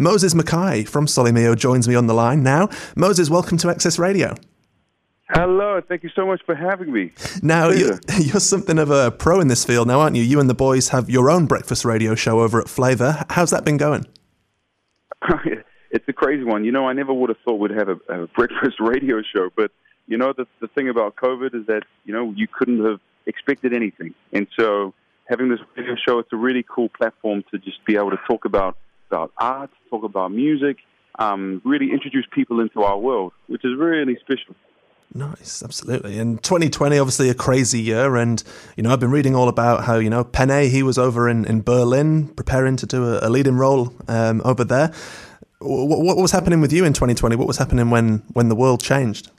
Moses Mackay from Sol3 Mio joins me on the line now. Moses, welcome to Access Radio. Hello, thank you so much for having me. Now, you're, you're, something of a pro in this field now, aren't you? You and the boys have your own breakfast radio show over at Flava. How's that been going? it's a crazy one. You know, I never would have thought we'd have a, a breakfast radio show, but you know, the, the thing about COVID is that, you know, you couldn't have expected anything. And so having this radio show, it's a really cool platform to just be able to talk about, about art, talk about music, um, really introduce people into our world, which is really special. Nice, absolutely. And 2020, obviously a crazy year. And, you know, I've been reading all about how, you know, Pene, he was over in, in Berlin preparing to do a, a leading role um, over there. What, what, was happening with you in 2020? What was happening when, when the world changed?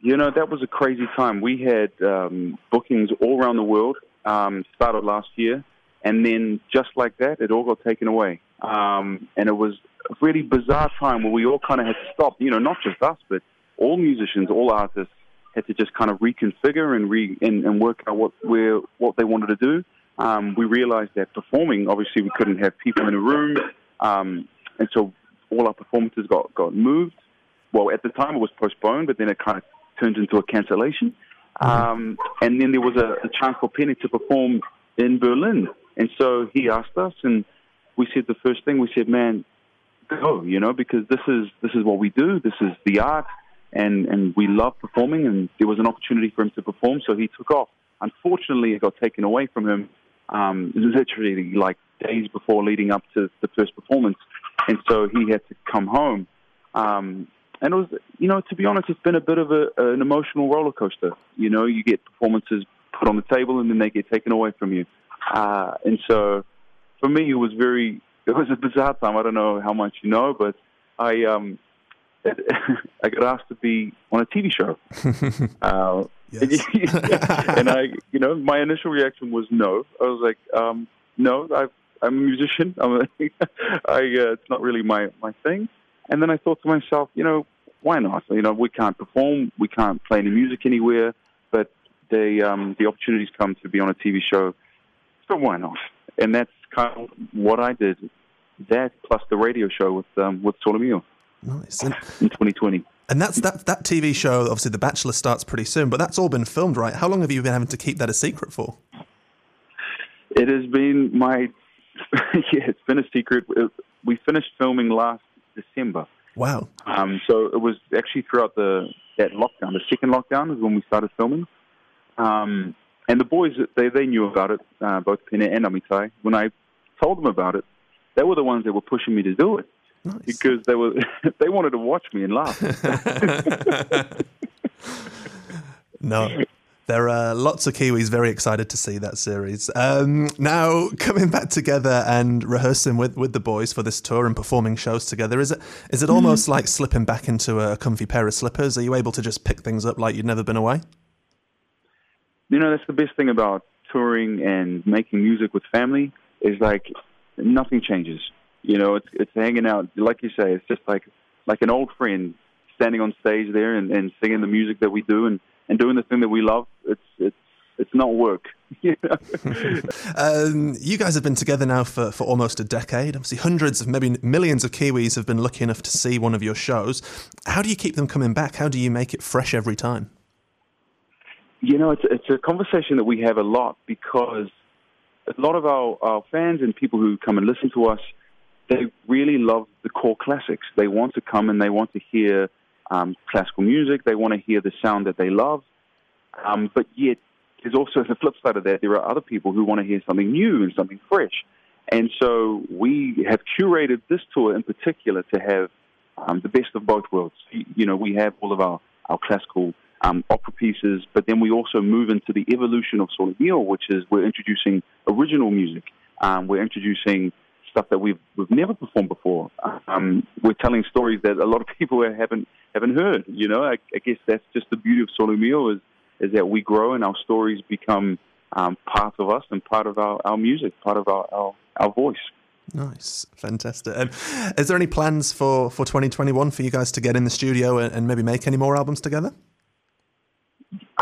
You know, that was a crazy time. We had um, bookings all around the world, um, started last year. And then just like that, it all got taken away. Um, and it was a really bizarre time where we all kind of had to stop, you know, not just us, but all musicians, all artists had to just kind of reconfigure and re and, and work out what where what they wanted to do. Um, we realized that performing, obviously, we couldn't have people in a room, um, and so all our performances got got moved. Well, at the time it was postponed, but then it kind of turned into a cancellation. Um, and then there was a, a chance for Pene to perform in Berlin, and so he asked us, and we said the first thing we said, "Man, go," you know, because this is this is what we do. This is the art and and we love performing, and there was an opportunity for him to perform, so he took off. Unfortunately, it got taken away from him um, literally like days before leading up to the first performance, and so he had to come home. Um, and it was, you know, to be honest, it's been a bit of a, an emotional roller coaster. You know, you get performances put on the table and then they get taken away from you. Uh, and so, for me, it was very, it was a bizarre time. I don't know how much you know, but I, um, I got asked to be on a TV show. uh, and I, you know, my initial reaction was no. I was like, um, no, i am a musician. I'm a, I, uh, it's not really my, my thing. And then I thought to myself, you know, why not? You know, we can't perform, we can't play any music anywhere, but the um, the opportunities come to be on a TV show, so why not? And that's kind of what I did. That plus the radio show with um, with Sol3 Mio. Nice. And, in 2020. And that's that that TV show. Obviously, The Bachelor starts pretty soon, but that's all been filmed, right? How long have you been having to keep that a secret for? It has been my yeah, it's been a secret. We finished filming last December. Wow. Um, so it was actually throughout the that lockdown, the second lockdown, is when we started filming. Um, and the boys, they they knew about it, uh, both Pene and Amitai. When I told them about it, they were the ones that were pushing me to do it. Nice. Because they were they wanted to watch me and laugh. no. There are lots of Kiwis very excited to see that series. Um, now, coming back together and rehearsing with, with the boys for this tour and performing shows together, is it is it mm-hmm. almost mm-hmm. like slipping back into a comfy pair of slippers? Are you able to just pick things up like you'd never been away? You know, that's the best thing about touring and making music with family is like nothing changes. You know, it's it's hanging out. Like you say, it's just like like an old friend standing on stage there and, and singing the music that we do and, and doing the thing that we love. It's it's it's not work. You, know? um, you guys have been together now for, for almost a decade. Obviously, hundreds of maybe millions of Kiwis have been lucky enough to see one of your shows. How do you keep them coming back? How do you make it fresh every time? You know, it's it's a conversation that we have a lot because a lot of our, our fans and people who come and listen to us they really love the core classics. They want to come and they want to hear um, classical music. They want to hear the sound that they love. Um, but yet, there's also the flip side of that. There are other people who want to hear something new and something fresh. And so we have curated this tour in particular to have um, the best of both worlds. You know, we have all of our, our classical um, opera pieces, but then we also move into the evolution of Sol3 Mio, which is we're introducing original music. Um, we're introducing stuff that we've we've never performed before. Um, we're telling stories that a lot of people haven't haven't heard. You know, I, I guess that's just the beauty of Sol3 Mio is is that we grow and our stories become um, part of us and part of our, our music, part of our, our, our voice. Nice, fantastic. Um, is there any plans for, for 2021 for you guys to get in the studio and, and maybe make any more albums together?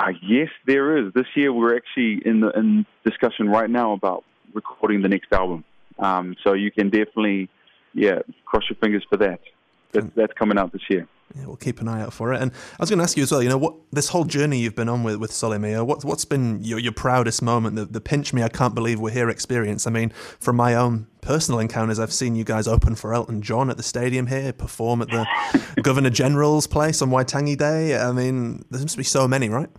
Uh, yes, there is. This year, we're actually in the in discussion right now about recording the next album. Um, so you can definitely yeah, cross your fingers for that. that that's coming out this year. Yeah, we'll keep an eye out for it. And I was going to ask you as well. You know, what this whole journey you've been on with with Sol3 Mio, what what's been your your proudest moment? The the pinch me, I can't believe we're here experience. I mean, from my own personal encounters, I've seen you guys open for Elton John at the stadium here, perform at the Governor General's place on Waitangi Day. I mean, there seems to be so many, right?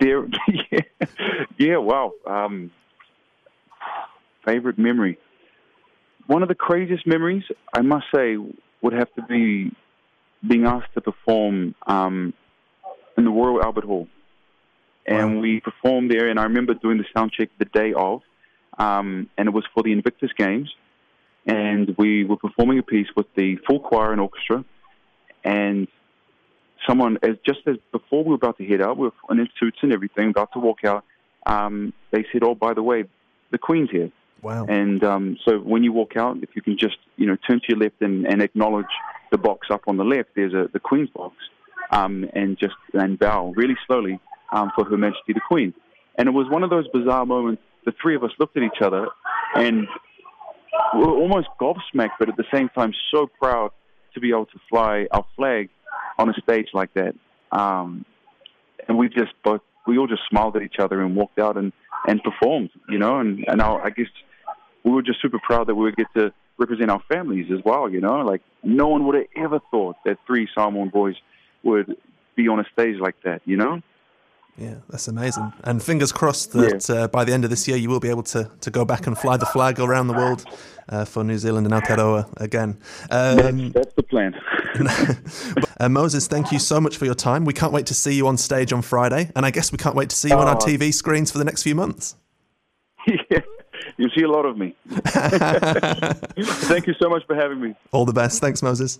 There, yeah, yeah wow. Um, favorite memory. One of the craziest memories, I must say, would have to be being asked to perform um, in the Royal Albert Hall. And wow. we performed there, and I remember doing the sound check the day of, um, and it was for the Invictus Games. And we were performing a piece with the full choir and orchestra, and someone, as just as before we were about to head out, we were in suits and everything, about to walk out. Um, they said, "Oh, by the way, the Queen's here." Wow! And um, so when you walk out, if you can just you know turn to your left and, and acknowledge the box up on the left, there's a the Queen's box, um, and just and bow really slowly um, for Her Majesty the Queen. And it was one of those bizarre moments. The three of us looked at each other and we were almost gobsmacked, but at the same time so proud to be able to fly our flag on a stage like that. Um, and we just both we all just smiled at each other and walked out and and performed, you know. And and I, I guess we were just super proud that we would get to represent our families as well. You know, like no one would have ever thought that three Samoan boys would be on a stage like that. You know. Yeah, that's amazing. And fingers crossed that yeah. uh, by the end of this year, you will be able to, to go back and fly the flag around the world uh, for New Zealand and Aotearoa again. Um, that's, that's, the plan. uh, Moses, thank you so much for your time. We can't wait to see you on stage on Friday. And I guess we can't wait to see you on our oh. TV screens for the next few months. Yeah. You see a lot of me. Thank you so much for having me. All the best. Thanks, Moses.